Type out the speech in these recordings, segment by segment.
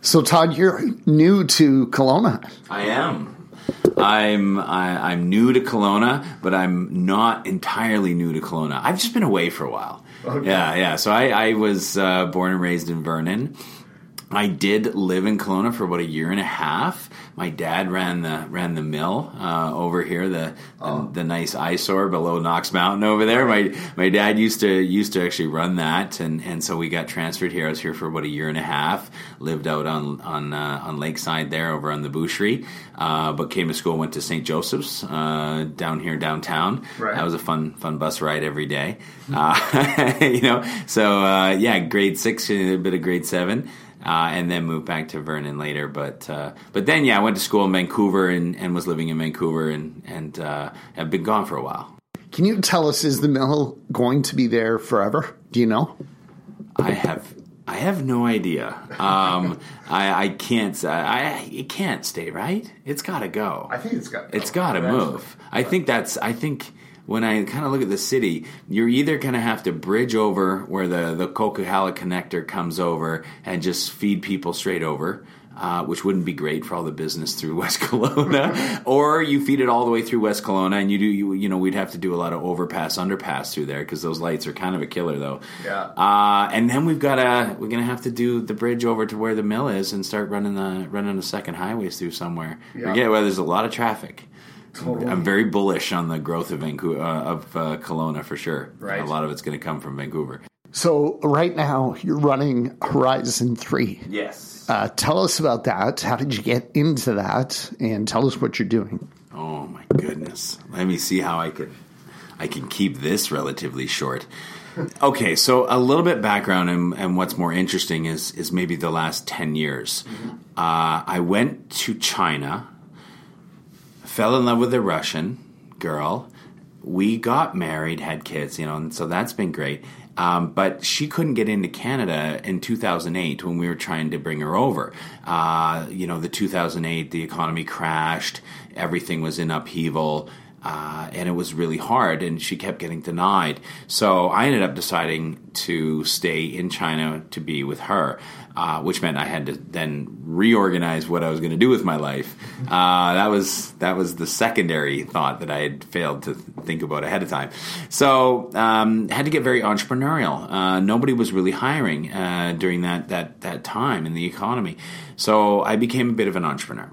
So, Todd, you're new to Kelowna. I am. I'm I, I'm new to Kelowna, but I'm not entirely new to Kelowna. I've just been away for a while. Okay. Yeah, yeah. So I, I was uh, born and raised in Vernon. I did live in Kelowna for about a year and a half. My dad ran the ran the mill uh, over here, the, oh. the, the nice eyesore below Knox Mountain over there. My my dad used to used to actually run that, and, and so we got transferred here. I was here for about a year and a half. Lived out on on uh, on Lakeside there, over on the Boucherie, uh, but came to school. Went to St. Joseph's uh, down here downtown. Right. That was a fun fun bus ride every day. Hmm. you know, so uh, yeah, grade six, a bit of grade seven uh, and then moved back to Vernon later. But uh, but then yeah, I went to school in Vancouver and, and was living in Vancouver and and uh, have been gone for a while. Can you tell us is the mill going to be there forever? Do you know? I have I have no idea. Um, I, I can't. I it can't stay right. It's got to go. I think it's got. It's got to move. I think that's. I think when I kind of look at the city, you're either going to have to bridge over where the the Coquihalla connector comes over and just feed people straight over. Uh, which wouldn't be great for all the business through West Kelowna, or you feed it all the way through West Kelowna, and you do you you know we'd have to do a lot of overpass underpass through there because those lights are kind of a killer though. Yeah. Uh, and then we've got to we're gonna have to do the bridge over to where the mill is and start running the running the second highways through somewhere. Yeah. Forget where there's a lot of traffic. Totally. I'm very bullish on the growth of Vancouver uh, of uh, Kelowna for sure. Right. A lot of it's going to come from Vancouver. So right now you're running Horizon Three. Yes. Uh, tell us about that. How did you get into that? And tell us what you're doing. Oh my goodness. Let me see how I could I can keep this relatively short. Okay, so a little bit background and, and, what's more interesting is is maybe the last ten years. Mm-hmm. Uh, I went to China fell in love with a Russian girl. We got married, had kids, you know, and so that's been great. Um, but she couldn't get into Canada in 2008 when we were trying to bring her over. Uh, you know, the 2008, the economy crashed, everything was in upheaval. Uh, and it was really hard, and she kept getting denied. So I ended up deciding to stay in China to be with her uh, which meant I had to then reorganize what I was going to do with my life. Uh, that was that was the secondary thought that I had failed to think about ahead of time. So um, had to get very entrepreneurial. Uh, nobody was really hiring uh, during that that that time in the economy, so I became a bit of an entrepreneur.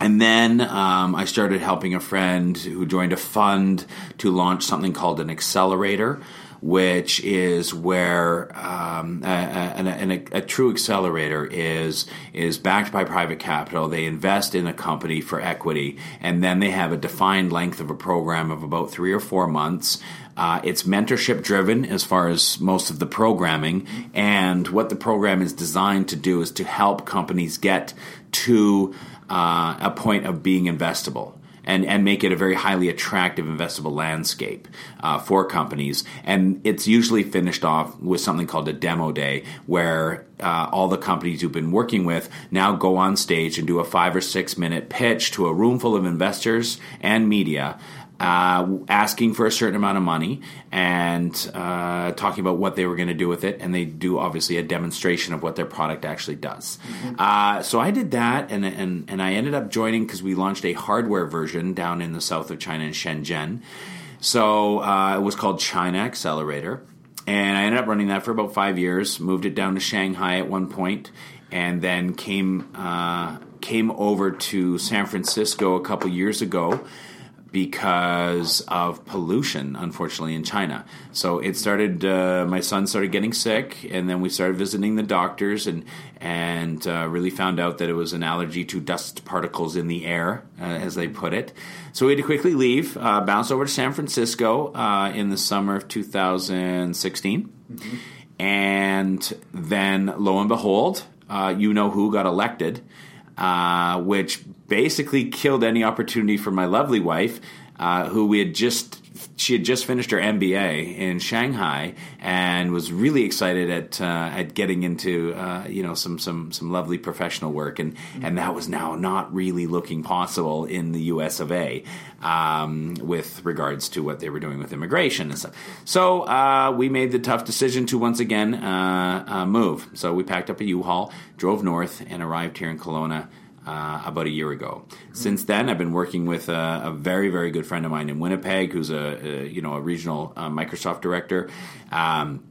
And then um, I started helping a friend who joined a fund to launch something called an accelerator which is where um, a, a, a, a, true accelerator is is backed by private capital. They invest in a company for equity, and then they have a defined length of a program of about three or four months. Uh, it's mentorship driven as far as most of the programming, and what the program is designed to do is to help companies get to uh, a point of being investable and, and make it a very highly attractive investable landscape uh, for companies. And it's usually finished off with something called a demo day, where uh, all the companies you've been working with now go on stage and do a five or six minute pitch to a room full of investors and media uh, asking for a certain amount of money and uh, talking about what they were going to do with it. And they do obviously a demonstration of what their product actually does. Mm-hmm. Uh, so I did that, and, and, and I ended up joining because we launched a hardware version down in the south of China in Shenzhen. So uh, it was called China Accelerator. And I ended up running that for about five years, moved it down to Shanghai at one point, and then came, uh, came over to San Francisco a couple years ago because of pollution, unfortunately, in China. So it started. Uh, my son started getting sick, and then we started visiting the doctors, and and uh, really found out that it was an allergy to dust particles in the air, uh, as they put it. So we had to quickly leave, uh, bounce over to San Francisco uh, in the summer of 2016, mm-hmm. and then lo and behold, uh, you know who got elected. which basically killed any opportunity for my lovely wife, uh, who we had just she had just finished her MBA in Shanghai and was really excited at uh, at getting into uh, you know some some some lovely professional work and and that was now not really looking possible in the U.S. of A. Um, with regards to what they were doing with immigration and stuff. So uh, we made the tough decision to once again uh, uh, move. So we packed up a U-Haul, drove north, and arrived here in Kelowna uh, about a year ago. Since then, I've been working with a, a, very, very good friend of mine in Winnipeg, who's a, a you know a regional uh, Microsoft director. Um,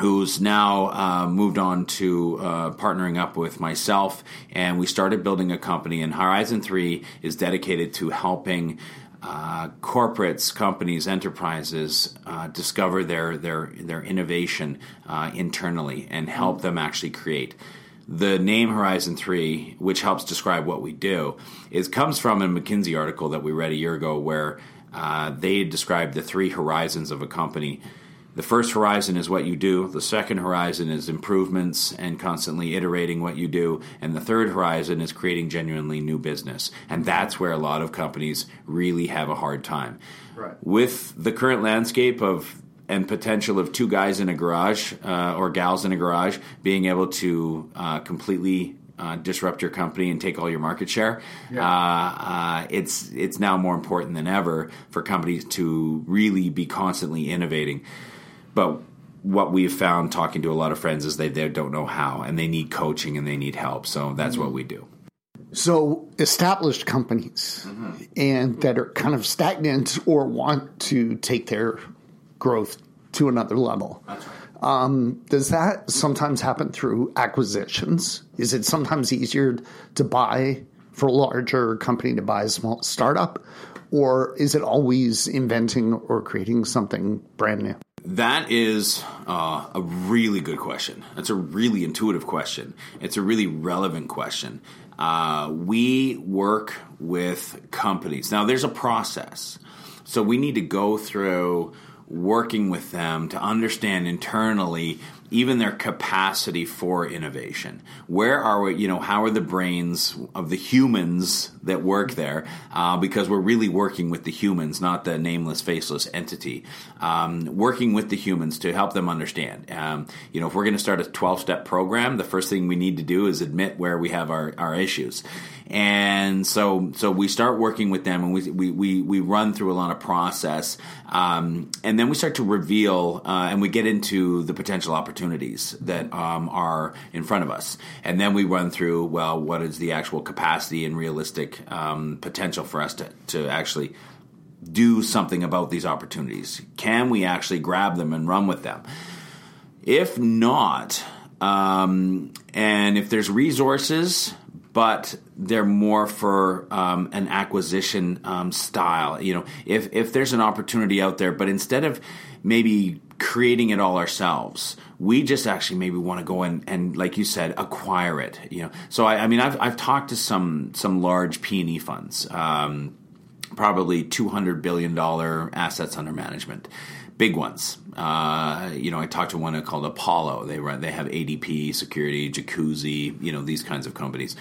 who's now uh, moved on to uh, partnering up with myself, and we started building a company. And Horizon Three is dedicated to helping uh, corporates, companies, enterprises uh, discover their their their innovation uh, internally and help them actually create the name Horizon 3, which helps describe what we do, is comes from a McKinsey article that we read a year ago where uh, they described the three horizons of a company. The first horizon is what you do, the second horizon is improvements and constantly iterating what you do, and the third horizon is creating genuinely new business. And that's where a lot of companies really have a hard time. Right. With the current landscape of and potential of two guys in a garage uh, or gals in a garage being able to uh, completely uh, disrupt your company and take all your market share. Yeah. Uh, uh, it's it's now more important than ever for companies to really be constantly innovating. But what we've found talking to a lot of friends is they, they don't know how and they need coaching and they need help. So that's mm-hmm. what we do. So established companies mm-hmm. and that are kind of stagnant or want to take their growth to another level. Right. Um, does that sometimes happen through acquisitions? Is it sometimes easier to buy for a larger company to buy a small startup? Or is it always inventing or creating something brand new? That is uh, a really good question. That's a really intuitive question. It's a really relevant question. Uh, we work with companies. Now, there's a process. So we need to go through working with them to understand internally even their capacity for innovation. Where are we, you know, how are the brains of the humans that work there? Uh, because we're really working with the humans, not the nameless, faceless entity. Um, working with the humans to help them understand. Um, you know, if we're going to start a 12 step program, the first thing we need to do is admit where we have our, our issues. And so, so we start working with them and we, we, we, we run through a lot of process. Um, and then we start to reveal uh, and we get into the potential opportunities that um, are in front of us. And then we run through, well, what is the actual capacity and realistic um, potential for us to, to actually do something about these opportunities? Can we actually grab them and run with them? If not, um, and if there's resources but they're more for um, an acquisition um, style. You know, if if there's an opportunity out there, but instead of maybe creating it all ourselves, we just actually maybe want to go and, and like you said, acquire it. You know, so I, I mean, I've I've talked to some some large P and E funds. Um, probably two hundred billion dollar assets under management, big ones. Uh, you know, I talked to one called Apollo. They run, they have ADT, Security, Jacuzzi, you know, these kinds of companies.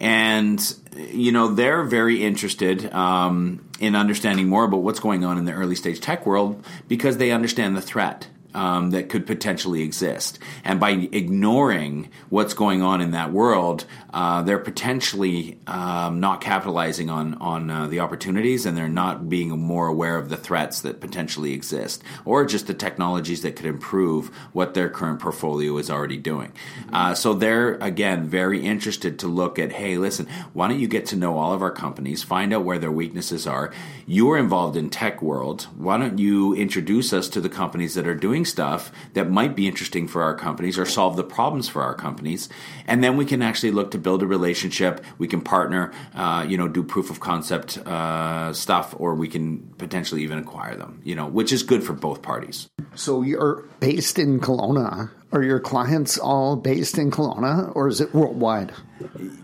And, you know, they're very interested um, in understanding more about what's going on in the early stage tech world because they understand the threat um, that could potentially exist. And by ignoring what's going on in that world, uh, they're potentially um, not capitalizing on on uh, the opportunities, and they're not being more aware of the threats that potentially exist, or just the technologies that could improve what their current portfolio is already doing. Mm-hmm. Uh, so they're again very interested to look at, hey, listen, why don't you get to know all of our companies, find out where their weaknesses are. You're involved in tech world. Why don't you introduce us to the companies that are doing doing stuff that might be interesting for our companies or solve the problems for our companies. And then we can actually look to build a relationship. We can partner, uh, you know, do proof of concept uh, stuff, or we can potentially even acquire them, you know, which is good for both parties. So you're based in Kelowna. Are your clients all based in Kelowna, or is it worldwide?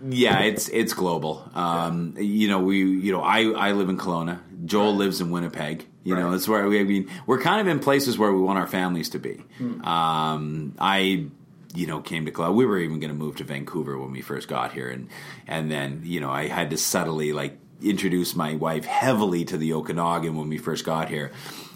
Yeah, it's it's global. Um, you know, we you know I I live in Kelowna. Joel lives in Winnipeg. You right. know, that's where we. I mean, we're kind of in places where we want our families to be. Hmm. Um, I, you know, came to club. We were even going to move to Vancouver when we first got here, and and then you know, I had to subtly like introduce my wife heavily to the Okanagan when we first got here.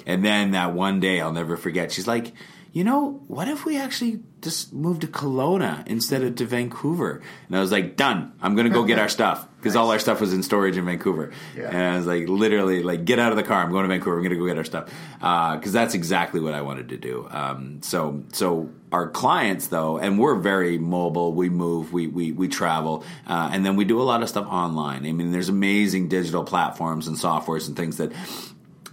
And then that one day, I'll never forget, she's like, you know, what if we actually just moved to Kelowna instead of to Vancouver? And I was like, done. I'm going to go get our stuff because nice. all our stuff was in storage in Vancouver. Yeah. And I was like, literally, like, get out of the car. I'm going to Vancouver. I'm going to go get our stuff because uh, that's exactly what I wanted to do. Um, so, so our clients though, and we're very mobile. We move, we we we travel, uh, and then we do a lot of stuff online. I mean, there's amazing digital platforms and softwares and things that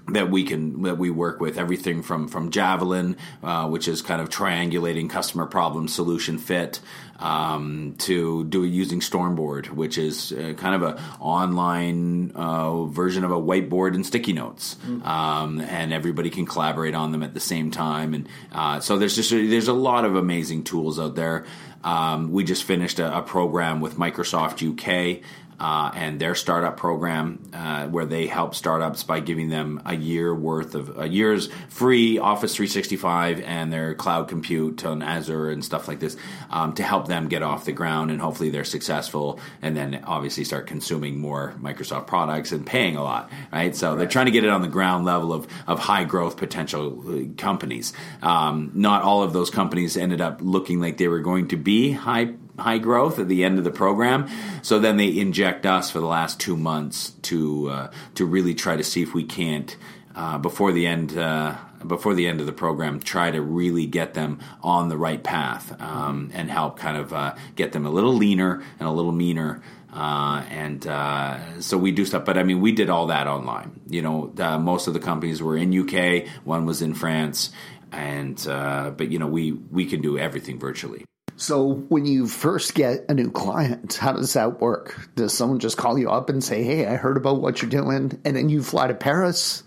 that we can that we work with everything from from Javelin, uh, which is kind of triangulating customer problem solution fit, um, to do using Stormboard, which is uh, kind of a online uh, version of a whiteboard and sticky notes, mm-hmm. um, and everybody can collaborate on them at the same time. And uh, so there's just a, there's a lot of amazing tools out there. Um, we just finished a, a, program with Microsoft UK uh, and their startup program, uh, where they help startups by giving them a year worth of a year's free Office 365 and their cloud compute on Azure and stuff like this um, to help them get off the ground. And hopefully they're successful, and then obviously start consuming more Microsoft products and paying a lot, right? So right. they're trying to get it on the ground level of of high growth potential uh, companies. Um, not all of those companies ended up looking like they were going to be high high growth at the end of the program. So then they inject us for the last two months to uh, to really try to see if we can't uh, before the end uh, before the end of the program try to really get them on the right path um, and help kind of uh, get them a little leaner and a little meaner. Uh, and uh, so we do stuff, but I mean, we did all that online. You know, most of the companies were in UK, one was in France, and but you know, we we can do everything virtually. So when you first get a new client, how does that work? Does someone just call you up and say, "Hey, I heard about what you're doing," and then you fly to Paris?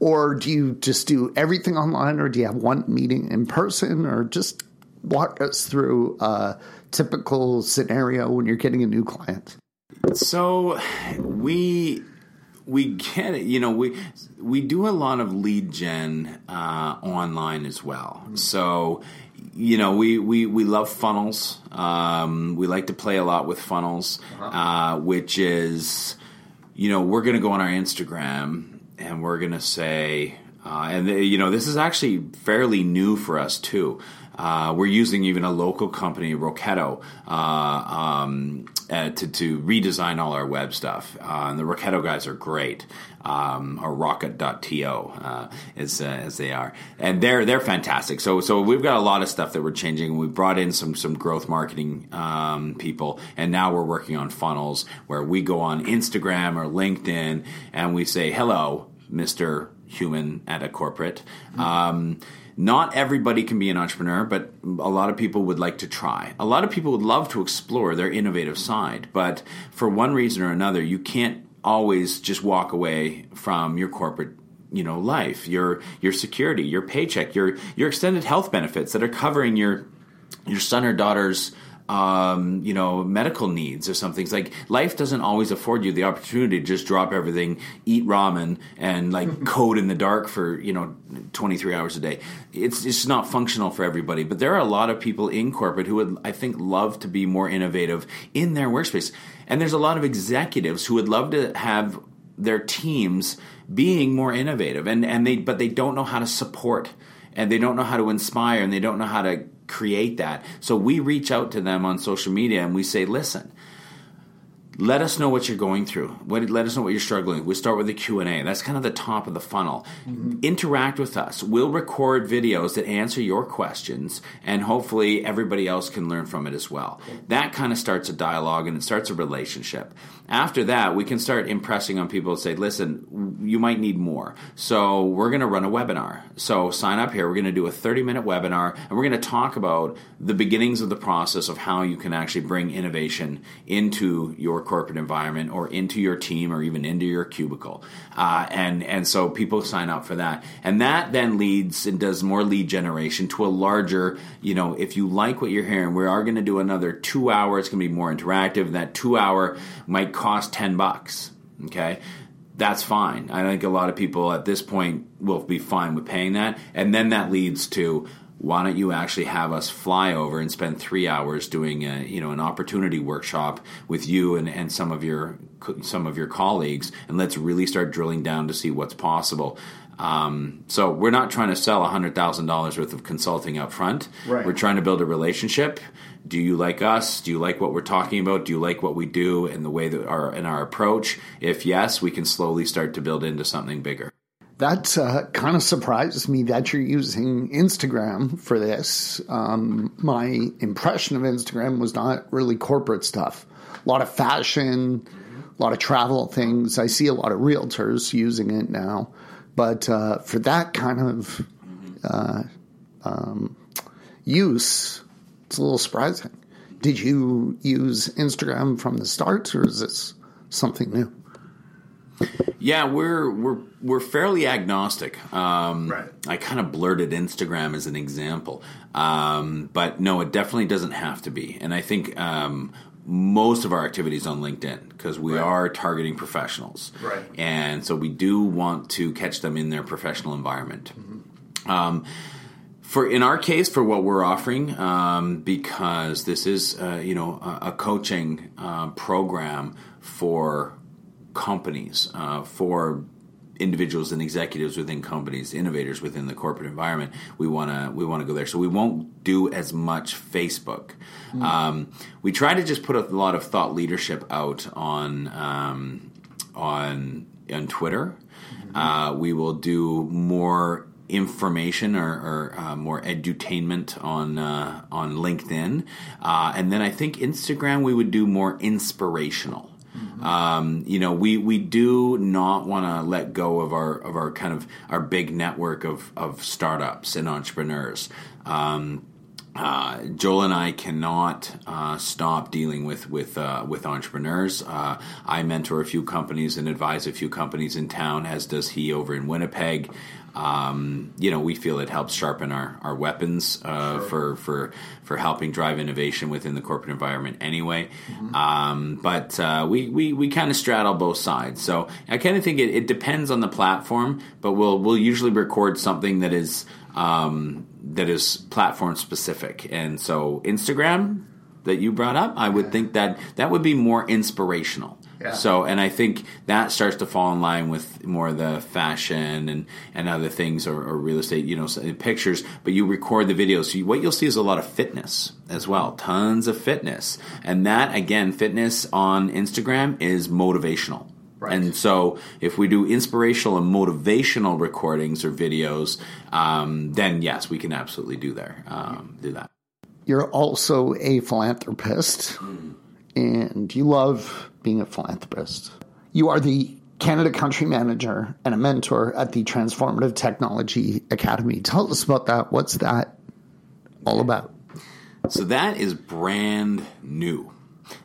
Or do you just do everything online, or do you have one meeting in person, or just walk us through a typical scenario when you're getting a new client? So we we get it. You know, we we do a lot of lead gen uh, online as well. So you know, we, we, we love funnels. Um, we like to play a lot with funnels, uh-huh. uh, which is, you know, we're going to go on our Instagram and we're going to say, uh, and you know, this is actually fairly new for us too. Uh, we're using even a local company, Rocketo, uh, um, uh, to, to redesign all our web stuff. Uh, and the Rocketo guys are great um, or rocket.to uh, as, uh, as they are, and they're they're fantastic. So so we've got a lot of stuff that we're changing. We brought in some some growth marketing um, people, and now we're working on funnels where we go on Instagram or LinkedIn and we say hello, Mister Human at a corporate. Um, not everybody can be an entrepreneur, but a lot of people would like to try. A lot of people would love to explore their innovative side, but for one reason or another, you can't always just walk away from your corporate you know life your your security your paycheck your your extended health benefits that are covering your your son or daughter's um, you know, medical needs or something. It's like life doesn't always afford you the opportunity to just drop everything, eat ramen, and like code in the dark for you know 23 hours a day. It's it's not functional for everybody. But there are a lot of people in corporate who would, I think, love to be more innovative in their workspace. And there's a lot of executives who would love to have their teams being more innovative, and and they but they don't know how to support, and they don't know how to inspire, and they don't know how to create that. So we reach out to them on social media and we say, listen, let us know what you're going through. What, let us know what you're struggling. With. We start with the Q&A. That's kind of the top of the funnel. Mm-hmm. Interact with us. We'll record videos that answer your questions, and hopefully everybody else can learn from it as well. That kind of starts a dialogue and it starts a relationship. After that, we can start impressing on people and say, listen, you might need more. So we're going to run a webinar. So sign up here. We're going to do a 30 minute webinar, and we're going to talk about the beginnings of the process of how you can actually bring innovation into your corporate environment or into your team or even into your cubicle. Uh, and, and so people sign up for that. And that then leads and does more lead generation to a larger, you know, if you like what you're hearing, we are going to do another two hour. It's going to be more interactive. That two hour might cost 10 bucks. Okay that's fine. I think a lot of people at this point will be fine with paying that. And then that leads to why don't you actually have us fly over and spend three hours doing a you know an opportunity workshop with you and, and some of your some of your colleagues and let's really start drilling down to see what's possible um, so we're not trying to sell $100000 worth of consulting up front Right. we're trying to build a relationship do you like us do you like what we're talking about do you like what we do and the way that our and our approach if yes we can slowly start to build into something bigger That uh, kind of surprises me that you're using Instagram for this. Um, my impression of Instagram was not really corporate stuff. A lot of fashion, a lot of travel things. I see a lot of realtors using it now. But uh, for that kind of uh, um, use, it's a little surprising. Did you use Instagram from the start, or is this something new? Yeah, we're we're we're fairly agnostic. Um, Right. I kind of blurted Instagram as an example, um, but no, it definitely doesn't have to be. And I think um, most of our activities on LinkedIn because we Right. are targeting professionals, Right. And so we do want to catch them in their professional environment. Um, for in our case, for what we're offering, um, because this is uh, you know a, a coaching uh, program for companies, uh, for individuals and executives within companies, innovators within the corporate environment. We want to we want to go there. So we won't do as much Facebook. Um, we try to just put a lot of thought leadership out on um, on on Twitter. Uh, we will do more information or, or uh, more edutainment on uh, on LinkedIn, uh, and then I think Instagram we would do more inspirational. Um, you know, we, we do not want to let go of our of our kind of our big network of of startups and entrepreneurs. Um, uh, Joel and I cannot uh, stop dealing with with uh, with entrepreneurs. Uh, I mentor a few companies and advise a few companies in town, as does he over in Winnipeg. Um, you know, we feel it helps sharpen our, our weapons uh, for for for helping drive innovation within the corporate environment. Anyway, um, but uh, we we, we kind of straddle both sides. So I kind of think it, it depends on the platform, but we'll we'll usually record something that is um, that is platform specific. And so Instagram that you brought up, I would think that that would be more inspirational. Yeah. So, and I think that starts to fall in line with more of the fashion and, and other things or, or real estate, you know, pictures, but you record the videos. So you, what you'll see is a lot of fitness as well, tons of fitness. And that, again, fitness on Instagram is motivational. Right. And so, if we do inspirational and motivational recordings or videos, um, then yes, we can absolutely do there, um, do that. You're also a philanthropist, and you love being a philanthropist. You are the Canada Country Manager and a mentor at the Transformative Technology Academy. Tell us about that. What's that all about? So that is brand new,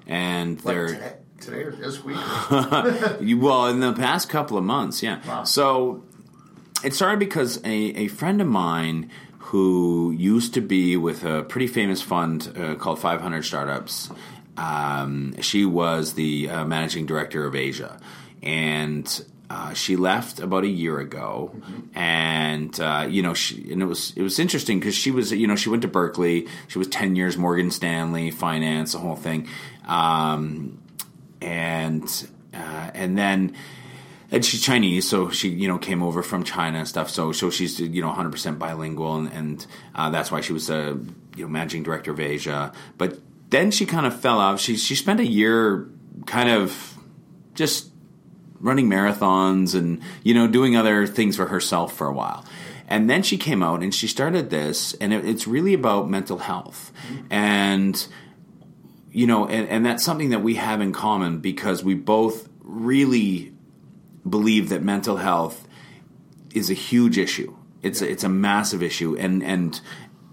and they're today or this week? You- well in the past couple of months, yeah. So it started because a, a friend of mine who used to be with a pretty famous fund uh, called 500 Startups. Um, she was the uh, managing director of Asia, and uh, she left about a year ago, and uh, you know, she and it was it was interesting because she was you know she went to Berkeley, she was ten years Morgan Stanley finance, the whole thing, um, and uh, and then and she's Chinese, so she you know came over from China and stuff. So so she's you know 100 percent bilingual, and, and uh, that's why she was a you know managing director of Asia. But then she kind of fell off. She she spent a year kind of just running marathons and you know doing other things for herself for a while. And then she came out and she started this, and it, it's really about mental health mm-hmm. and you know, and, and that's something that we have in common because we both really believe that mental health is a huge issue. It's a, it's a massive issue, and and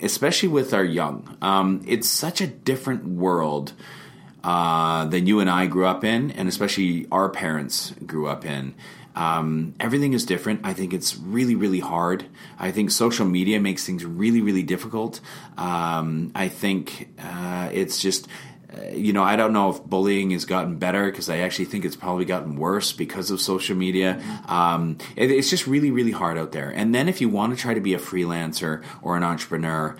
especially with our young, um, it's such a different world uh, than you and I grew up in, and especially our parents grew up in. Um, everything is different. I think it's really, really hard. I think social media makes things really, really difficult. Um, I think uh, it's just you know, I don't know if bullying has gotten better because I actually think it's probably gotten worse because of social media. Um, it, it's just really, really hard out there. And then if you want to try to be a freelancer or an entrepreneur,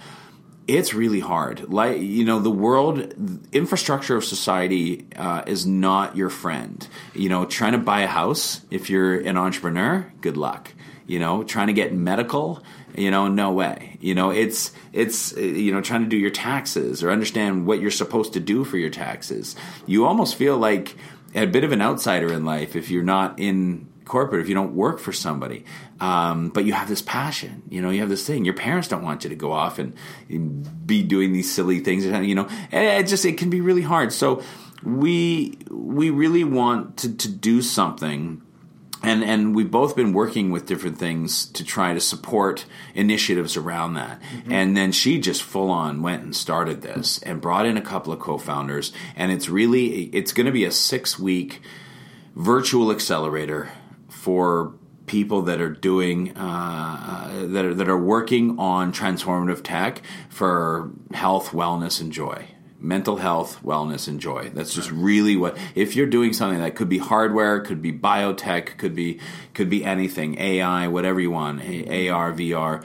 it's really hard. Like you know, the world infrastructure of society uh, is not your friend. You know, trying to buy a house if you're an entrepreneur, good luck. You know, trying to get medical, you know, no way. You know, it's it's you know trying to do your taxes or understand what you're supposed to do for your taxes. You almost feel like a bit of an outsider in life if you're not in corporate if you don't work for somebody um, but you have this passion you know you have this thing your parents don't want you to go off and, and be doing these silly things you know and it just it can be really hard so we we really want to, to do something and and we've both been working with different things to try to support initiatives around that. Mm-hmm. And then she just full on went and started this and brought in a couple of co-founders and it's really it's going to be a 6 week virtual accelerator for people that are doing uh, uh, that are that are working on transformative tech for health, wellness, and joy. Mental health, wellness, and joy. That's just really what. If you're doing something that could be hardware, could be biotech, could be could be anything, AI, whatever you want, AR, mm-hmm. VR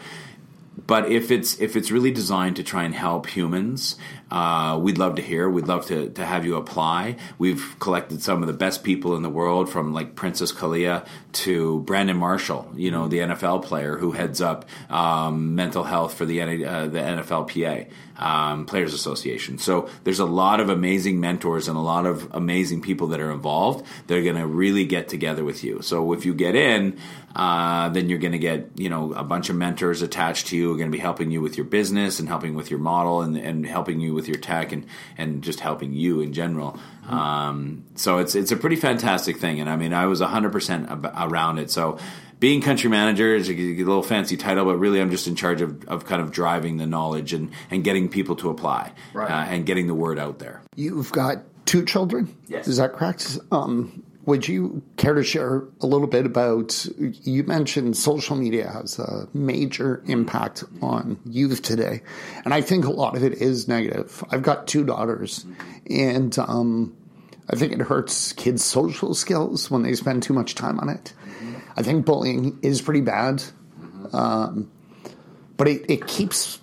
but if it's if it's really designed to try and help humans, uh, we'd love to hear. We'd love to, to have you apply. We've collected some of the best people in the world, from like Princess Kalia to Brandon Marshall, you know, the NFL player who heads up um, mental health for the uh, the NFLPA um, Players Association. So there's a lot of amazing mentors and a lot of amazing people that are involved. They're going to really get together with you. So if you get in, uh, then you're going to get you know a bunch of mentors attached to you. Are going to be helping you with your business and helping with your model and, and helping you with your tech and and just helping you in general. Mm-hmm. Um, so it's it's a pretty fantastic thing. And I mean, I was 100 percent around it. So being country manager is a, little fancy title, but really I'm just in charge of, of kind of driving the knowledge and, and getting people to apply right. uh, and getting the word out there. You've got two children. Yes. Is that correct? Um, would you care to share a little bit about? You mentioned social media has a major impact on youth today, and I think a lot of it is negative. I've got two daughters, and um, I think it hurts kids' social skills when they spend too much time on it. I think bullying is pretty bad, um, but it, it keeps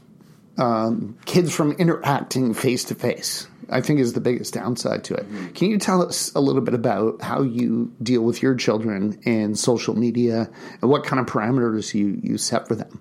um, kids from interacting face to face. I think is the biggest downside to it. Mm-hmm. Can you tell us a little bit about how you deal with your children and social media and what kind of parameters you, you set for them?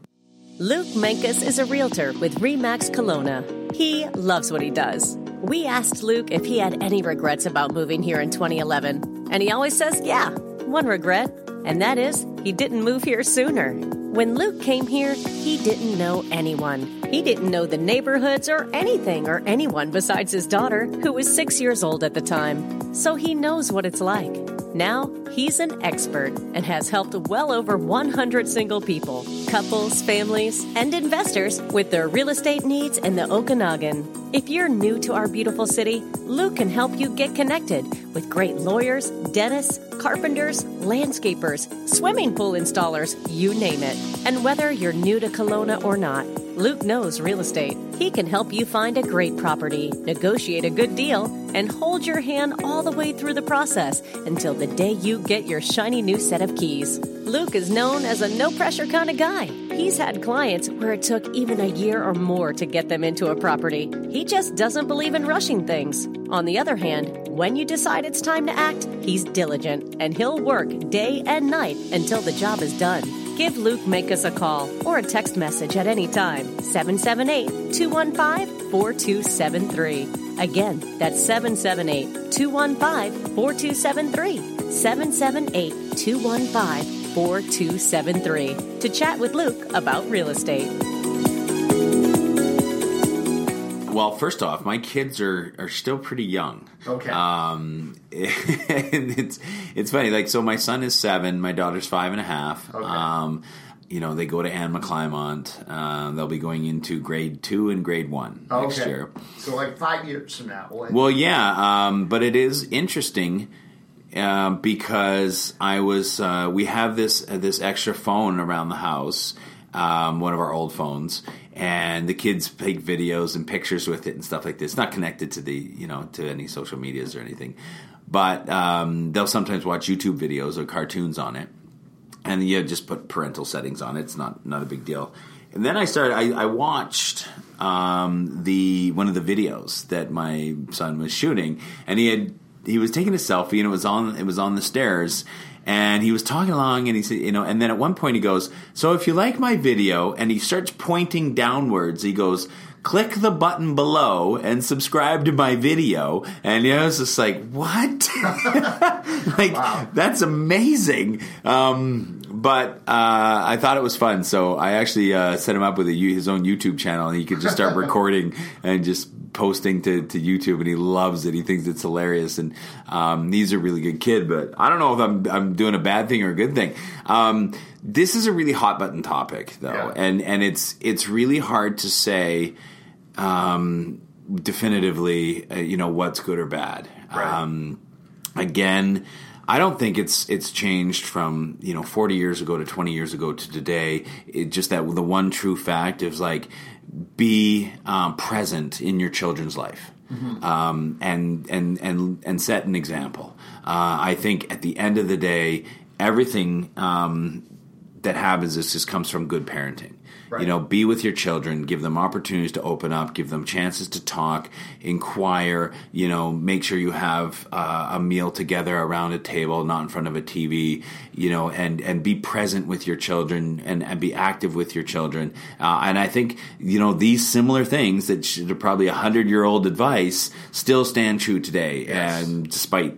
Luke Mankus is a realtor with Remax Kelowna. He loves what he does. We asked Luke if he had any regrets about moving here in 2011, and he always says, yeah, one regret and that is, he didn't move here sooner. When Luke came here, he didn't know anyone. He didn't know the neighborhoods or anything or anyone besides his daughter, who was six years old at the time. So he knows what it's like. Now, he's an expert and has helped well over 100 single people, couples, families, and investors with their real estate needs in the Okanagan. If you're new to our beautiful city, Luke can help you get connected with great lawyers, dentists, carpenters, landscapers, swimming pool installers, you name it. And whether you're new to Kelowna or not, Luke knows real estate. He can help you find a great property, negotiate a good deal, and hold your hand all the way through the process until the day you get your shiny new set of keys. Luke is known as a no pressure kind of guy. He's had clients where it took even a year or more to get them into a property. He just doesn't believe in rushing things. On the other hand, when you decide it's time to act, he's diligent and he'll work day and night until the job is done. Give Luke Mankus a call or a text message at any time. 778 215 4273. Again, that's 778 215 4273. 778 215 4273 to chat with Luke about real estate. Well, first off, my kids are, are still pretty young. Okay. Um, it's it's funny. Like, so my son is seven, my daughter's five and a half. Okay. Um, you know, they go to Anne McClymont. Uh, they'll be going into grade two and grade one okay. next year. So, like five years from now. Well, yeah, um, but it is interesting uh, because I was. Uh, we have this uh, this extra phone around the house, um, one of our old phones, and the kids take videos and pictures with it and stuff like this. Not connected to the you know to any social medias or anything, but um, they'll sometimes watch YouTube videos or cartoons on it, and you know, just put parental settings on it. It's not not a big deal. And then I started. I, I watched um, the one of the videos that my son was shooting, and he had he was taking a selfie, and it was on it was on the stairs, and he was talking along, and he said, you know, and then at one point he goes, "So if you like my video," and he starts pointing downwards, he goes. Click the button below and subscribe to my video. And you know, I was just like, what? like, wow. that's amazing. Um, but uh, I thought it was fun, so I actually uh, set him up with a, his own YouTube channel, and he could just start recording and just posting to, to YouTube, and he loves it. He thinks it's hilarious, and um, he's a really good kid. But I don't know if I'm I'm doing a bad thing or a good thing. Um, this is a really hot button topic, though, yeah. and and it's it's really hard to say um, definitively, uh, you know, what's good or bad. Right. Um, again I don't think it's it's changed from you know 40 years ago to 20 years ago to today. It just that the one true fact is like be um, present in your children's life. Mm-hmm. Um, and and and and set an example. Uh, I think at the end of the day, everything um, that happens is just comes from good parenting. Right. You know, be with your children, give them opportunities to open up, give them chances to talk, inquire. You know, make sure you have uh, a meal together around a table, not in front of a TV. You know, and and be present with your children and, and be active with your children. Uh, and I think you know these similar things that should are probably a hundred year old advice still stand true today, yes. and despite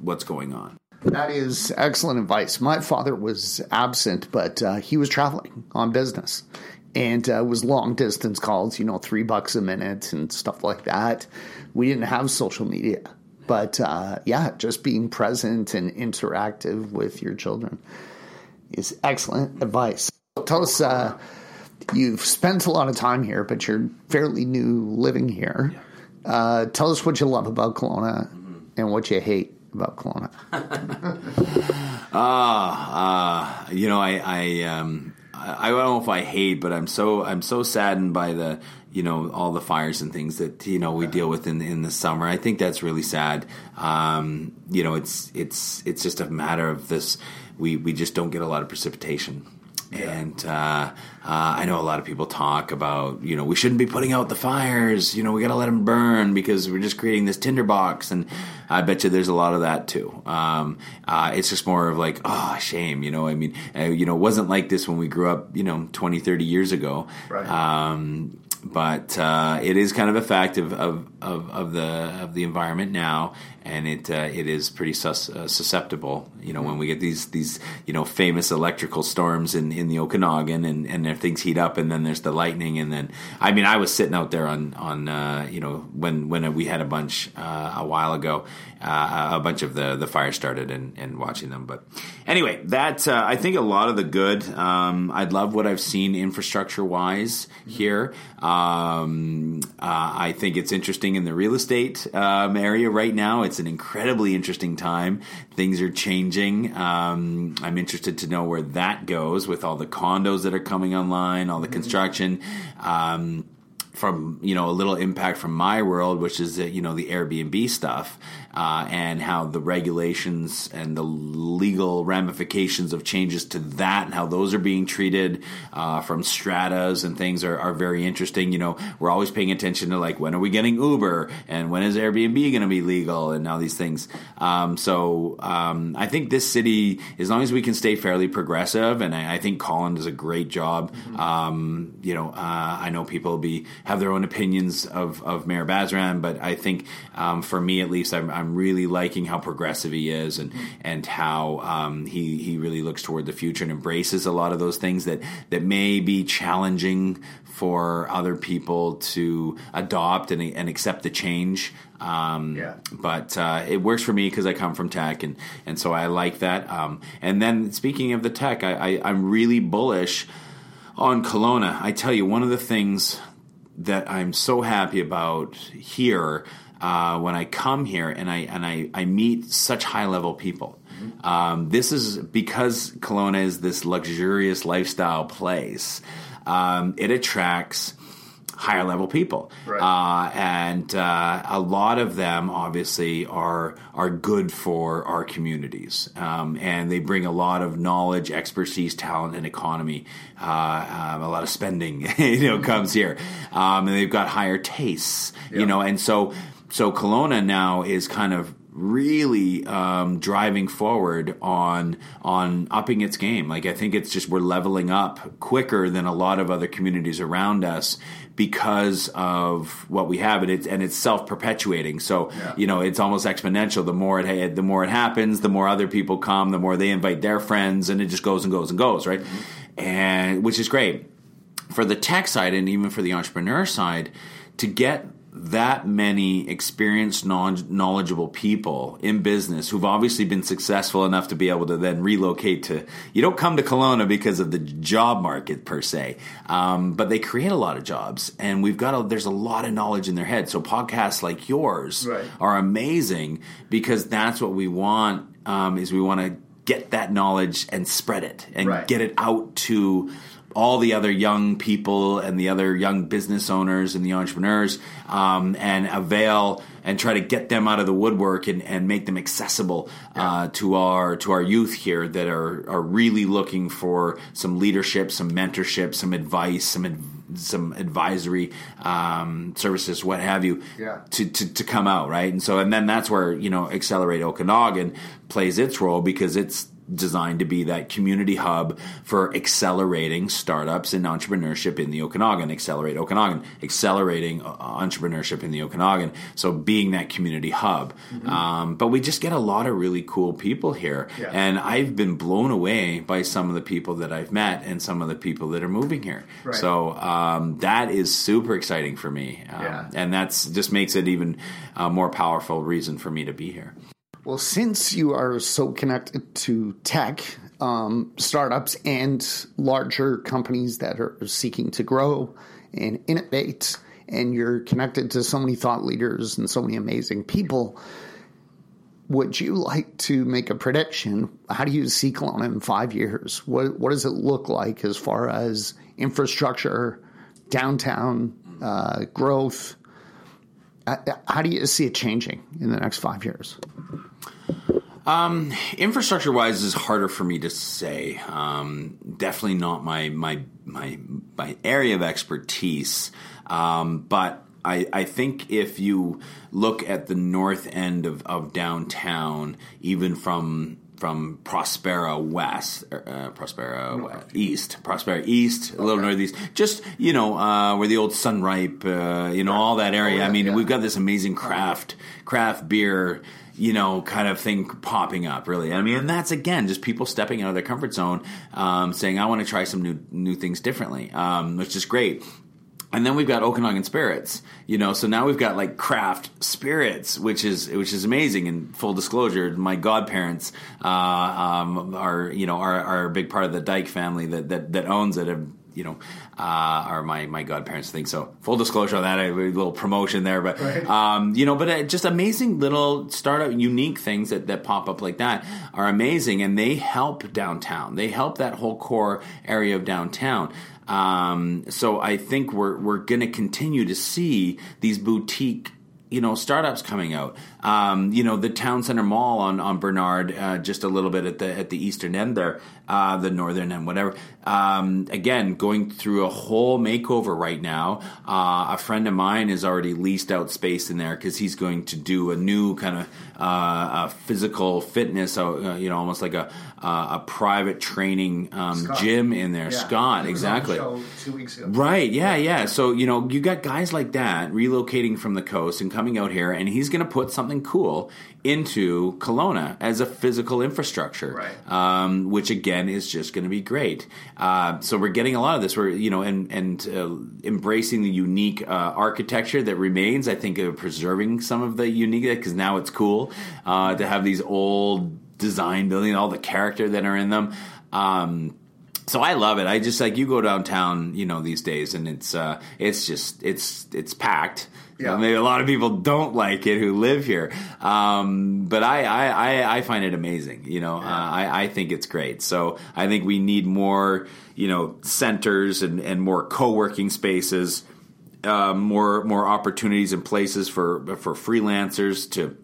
what's going on. That is excellent advice. My father was absent, but uh, he was traveling on business and uh, it was long distance calls, you know, three bucks a minute and stuff like that. We didn't have social media, but uh, yeah, just being present and interactive with your children is excellent advice. Tell us, uh, you've spent a lot of time here, but you're fairly new living here. Uh, tell us what you love about Kelowna and what you hate about Kelowna. Ah, uh, you know, I, I um, I don't know if I hate, but I'm so I'm so saddened by the you know all the fires and things that you know we deal with in in the summer. I think that's really sad. Um, you know, it's it's it's just a matter of this. We we just don't get a lot of precipitation. And uh, uh, I know a lot of people talk about, you know, we shouldn't be putting out the fires. You know, we got to let them burn because we're just creating this tinderbox. And I bet you there's a lot of that too. Um, uh, it's just more of like, oh, shame. You know, I mean, uh, you know, it wasn't like this when we grew up, you know, 20, 30 years ago. Right. Um, but uh, it is kind of a fact of, of, of, of, the of the environment now, and it uh, it is pretty sus- uh, susceptible. You know, when we get these these you know famous electrical storms in, in the Okanagan, and and things heat up, and then there's the lightning, and then I mean, I was sitting out there on on uh, you know when when we had a bunch uh, a while ago, uh, a bunch of the the fires started, and, and watching them. But anyway, that uh, I think a lot of the good. Um, I love what I've seen infrastructure wise here. Um, I think it's interesting in the real estate um, area right now. It's it's an incredibly interesting time. Things are changing. Um, I'm interested to know where that goes with all the condos that are coming online, all the mm-hmm. construction. Um, from you know a little impact from my world, which is you know the Airbnb stuff uh, and how the regulations and the legal ramifications of changes to that and how those are being treated uh, from stratas and things are, are, very interesting. You know, we're always paying attention to like when are we getting Uber and when is Airbnb going to be legal and all these things. Um, so um, I think this city, as long as we can stay fairly progressive, and I, I think Colin does a great job. Mm-hmm. Um, you know, uh, I know people be have their own opinions of, of Mayor Basran, but I think um, for me at least, I'm, I'm I'm really liking how progressive he is and and how um, he he really looks toward the future and embraces a lot of those things that that may be challenging for other people to adopt and, and accept the change. Um, yeah. But uh, it works for me because I come from tech, and, and so I like that. Um, and then speaking of the tech, I, I, I'm really bullish on Kelowna. I tell you, one of the things that I'm so happy about here uh, when I come here and I and I, I meet such high level people. Mm-hmm. Um, this is because Kelowna is this luxurious lifestyle place. um, it attracts higher level people, Right. uh, and uh, a lot of them obviously are are good for our communities, um, and they bring a lot of knowledge, expertise, talent, and economy. Uh, um, a lot of spending, you know, comes here, um, and they've got higher tastes, you know, and so so Kelowna now is kind of really um, driving forward on on upping its game. Like I think it's just we're leveling up quicker than a lot of other communities around us because of what we have, and it's and it's self perpetuating. So Yeah. you know it's almost exponential. The more it the more it happens, the more other people come, the more they invite their friends, and it just goes and goes and goes, right? And which is great for the tech side and even for the entrepreneur side to get that many experienced knowledge, knowledgeable people in business who've obviously been successful enough to be able to then relocate to you don't come to Kelowna because of the job market per se um, but they create a lot of jobs and we've got a, there's a lot of knowledge in their head so podcasts like yours Right. are amazing because that's what we want um, is we want to get that knowledge and spread it and Right. get it out to all the other young people and the other young business owners and the entrepreneurs um, and avail and try to get them out of the woodwork and, and make them accessible uh, to our to our youth here that are are really looking for some leadership, some mentorship, some advice, some ad, some advisory um, services, what have you, Yeah. to, to to come out right. And so and then that's where you know Accelerate Okanagan plays its role because it's designed to be that community hub for accelerating startups and entrepreneurship in the Okanagan, accelerate Okanagan, accelerating uh, entrepreneurship in the Okanagan. So being that community hub. Um, but we just get a lot of really cool people here. Yeah. And I've been blown away by some of the people that I've met and some of the people that are moving here. Right. So um, that is super exciting for me. Um, Yeah. And that's just makes it even a more powerful reason for me to be here. Well, since you are so connected to tech, um, startups, and larger companies that are seeking to grow and innovate, and you're connected to so many thought leaders and so many amazing people, would you like to make a prediction? How do you see Kelowna in five years? What, what does it look like as far as infrastructure, downtown uh, growth? Uh, How do you see it changing in the next five years? Infrastructure wise is harder for me to say. Um, definitely not my my my my area of expertise. Um, but I, I think if you look at the north end of, of downtown, even from from Prospera West, uh, Prospera West, East, Prospera East, a little northeast, just you know uh, where the old Sun-Rype, uh, you know all that area. Oh, I mean, yeah. we've got this amazing craft craft beer you know, kind of thing popping up. Really, I mean, and that's again just people stepping out of their comfort zone, um, saying, "I want to try some new new things differently," um, which is great. And then we've got Okanagan Spirits, you know. So now we've got like craft spirits, which is which is amazing. And full disclosure, my godparents uh, um, are you know are, are a big part of the Dyck family that that, that owns it. Have, you know, uh, or my my godparents think so. Full disclosure on that, a little promotion there, but Right. um, you know, but uh, just amazing little startup, unique things that, that pop up like that are amazing, and they help downtown. They help that whole core area of downtown. Um, so I think we're we're going to continue to see these boutique. You know, startups coming out. Um, you know, the town center mall on on Bernard, uh, just a little bit at the at the eastern end there, uh, the northern end, whatever. Um, again, going through a whole makeover right now. Uh, a friend of mine has already leased out space in there because he's going to do a new kind of uh, a physical fitness, uh, you know, almost like a uh, a private training um, gym in there. Scott, exactly. two weeks ago. Right, yeah, yeah. So, you know, you got guys like that relocating from the coast and coming out here, and he's going to put something cool into Kelowna as a physical infrastructure, Right. um, which again is just going to be great. Uh, so we're getting a lot of this. We're, you know, and, and uh, embracing the unique uh, architecture that remains, I think, of preserving some of the unique, because now it's cool uh, to have these old design buildings, all the character that are in them. Um, so I love it. I just like you go downtown, you know, these days, and it's uh, it's just it's it's packed. Yeah. maybe a lot of people don't like it who live here, um, but I, I, I, I, find it amazing. You know, yeah. uh, I, I think it's great. So I think we need more, you know, centers and, and more co working spaces, uh, more more opportunities and places for for freelancers to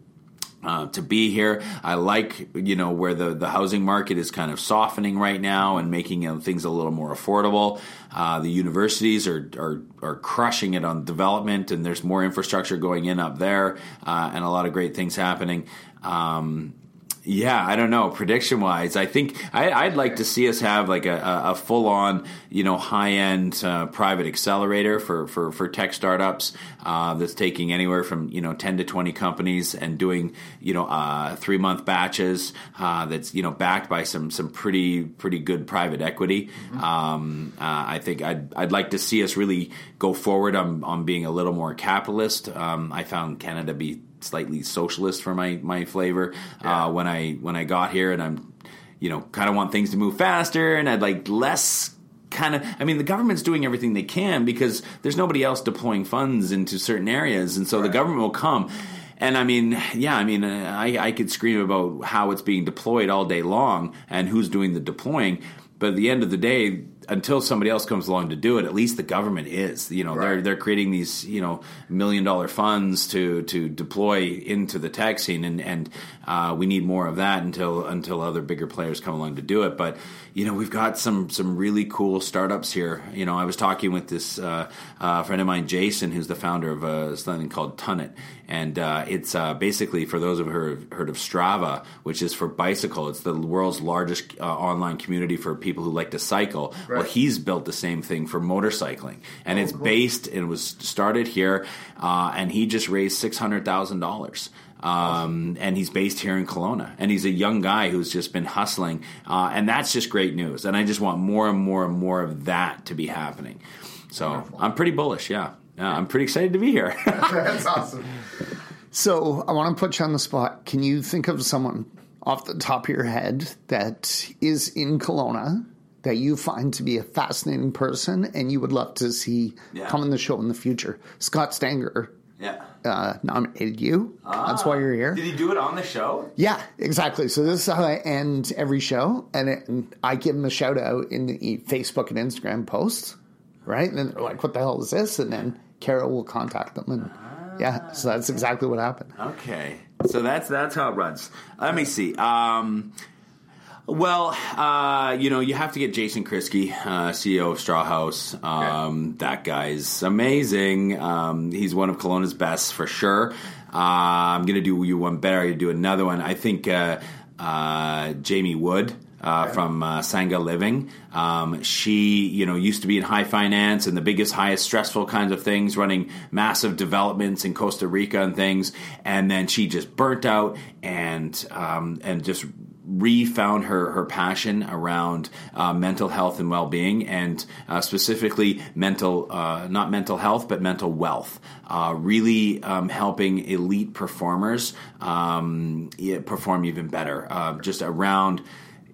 uh, to be here. I like, you know, where the, the housing market is kind of softening right now and making know, things a little more affordable. Uh, the universities are, are, are crushing it on development, and there's more infrastructure going in up there, uh, and a lot of great things happening. Um, yeah, I don't know. Prediction wise, I think I, would like to see us have like a, a full on, you know, high end uh, private accelerator for, for, for tech startups uh, that's taking anywhere from you know ten to twenty companies and doing you know uh, three month batches uh, that's you know backed by some some pretty pretty good private equity. Mm-hmm. Um, uh, I think I'd I'd like to see us really go forward on on being a little more capitalist. Um, I found Canada be slightly socialist for my my flavor yeah. uh, when I when I got here, and I'm you know kind of want things to move faster, and I'd like less kind of i mean the government's doing everything they can because there's nobody else deploying funds into certain areas and so right. the government will come and I mean, yeah, I mean, I, I could scream about how it's being deployed all day long and who's doing the deploying. But at the end of the day, until somebody else comes along to do it, at least the government is. You know, right. they're they're creating these you know million dollar funds to to deploy into the tech scene, and and uh, we need more of that until until other bigger players come along to do it. But you know, we've got some some really cool startups here. You know, I was talking with this uh, uh, friend of mine, Jason, who's the founder of uh, something called Tunnit, and uh, it's uh, basically for those of who have heard of Strava, which is for bicycle. It's the world's largest uh, online community for people who like to cycle. Right. Well, he's built the same thing for motorcycling, and oh, it's cool. based and was started here, and he just raised six hundred thousand dollars. Um, and he's based here in Kelowna. And he's a young guy who's just been hustling. Uh, and that's just great news. And I just want more and more and more of that to be happening. So Wonderful. I'm pretty bullish, yeah. yeah. I'm pretty excited to be here. that's awesome. So I want to put you on the spot. Can you think of someone off the top of your head that is in Kelowna that you find to be a fascinating person and you would love to see yeah. come in the show in the future? Scott Stanger yeah. Uh, nominated you. Ah, That's why you're here. Did he do it on the show? Yeah, exactly. So this is how I end every show, and, it, and I give him a shout out in the Facebook and Instagram posts, right? And then they're like, "What the hell is this?" And then Carol will contact them, and ah. yeah, so that's exactly what happened. Okay, so that's that's how it runs. Let me see. Um, well, uh, you know, you have to get Jason Kriske, uh, CEO of Strawhouse. Um, okay. That guy's amazing. Um, he's one of Kelowna's best for sure. Uh, I'm going to do you one better. I'm going to do another one. I think uh, uh, Jamie Wood. Uh, okay. From uh, Sangha Living, um, she you know used to be in high finance and the biggest, highest stressful kinds of things, running massive developments in Costa Rica and things, and then she just burnt out and um, and just refound her her passion around uh, mental health and well being, and uh, specifically mental uh, not mental health but mental wealth. Uh, really um, helping elite performers um, perform even better, uh, just around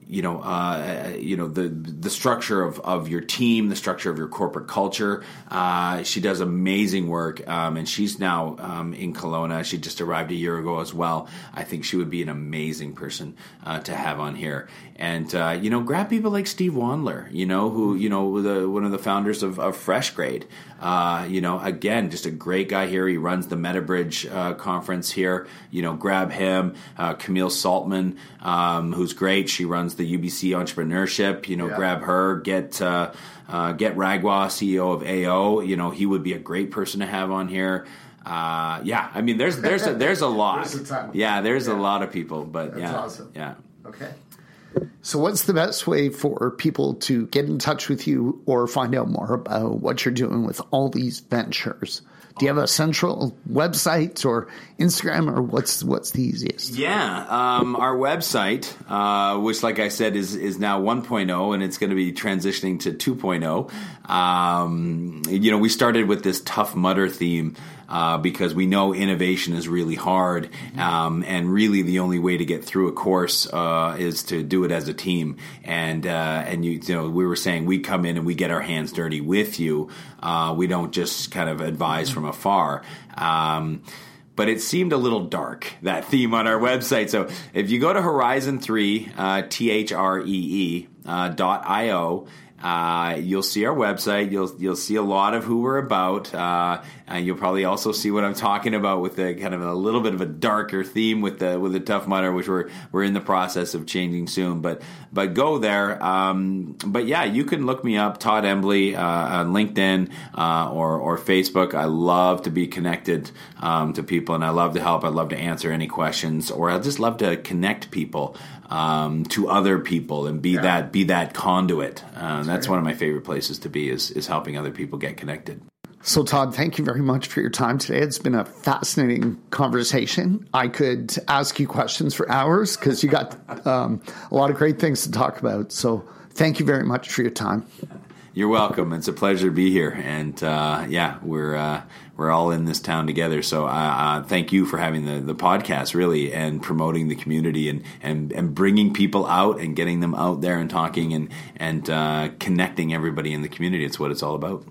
you know, uh, you know the the structure of, of your team, the structure of your corporate culture. Uh, she does amazing work, um, and she's now um, in Kelowna. She just arrived a year ago as well. I think she would be an amazing person uh, to have on here. And uh, you know, grab people like Steve Wandler, you know, who you know the, one of the founders of, of FreshGrade. Uh, you know, again, just a great guy here. He runs the MetaBridge uh, conference here. You know, grab him. Camille Saltman, um, who's great. She runs the UBC entrepreneurship. You know, yeah. grab her. Get uh, uh, get Raghwa, CEO of AO. You know, he would be a great person to have on here. Uh, yeah, I mean, there's there's a, there's a lot. there's a yeah, there's yeah. a lot of people, but That's yeah, awesome. yeah. Okay. So, what's the best way for people to get in touch with you or find out more about what you're doing with all these ventures? Do you have a central website or Instagram, or what's what's the easiest? Yeah, um, our website, uh, which, like I said, is is now 1.0, and it's going to be transitioning to 2.0. Um, you know, we started with this Tough Mudder theme uh, because we know innovation is really hard, um, and really the only way to get through a course uh, is to do it as a team. And uh, and you, you know, we were saying we come in and we get our hands dirty with you. Uh, we don't just kind of advise from afar. Um, but it seemed a little dark that theme on our website. So if you go to Horizon Three, uh, T H R E E uh, dot I O. Uh, you'll see our website. You'll you'll see a lot of who we're about. Uh, you'll probably also see what I'm talking about with the kind of a little bit of a darker theme with the with the Tough Mudder, which we're we're in the process of changing soon. But but go there. Um, but yeah, you can look me up, Todd Embley, uh, on LinkedIn uh, or or Facebook. I love to be connected um, to people, and I love to help. I love to answer any questions, or I just love to connect people um, to other people and be yeah. that be that conduit. Uh, that's, that's one of my favorite places to be is is helping other people get connected. So, Todd, thank you very much for your time today. It's been a fascinating conversation. I could ask you questions for hours because you got um, a lot of great things to talk about. So, thank you very much for your time. You're welcome. It's a pleasure to be here, and uh, yeah, we're uh, we're all in this town together. So, uh, uh thank you for having the, the podcast, really, and promoting the community and, and and bringing people out and getting them out there and talking and and uh, connecting everybody in the community. It's what it's all about.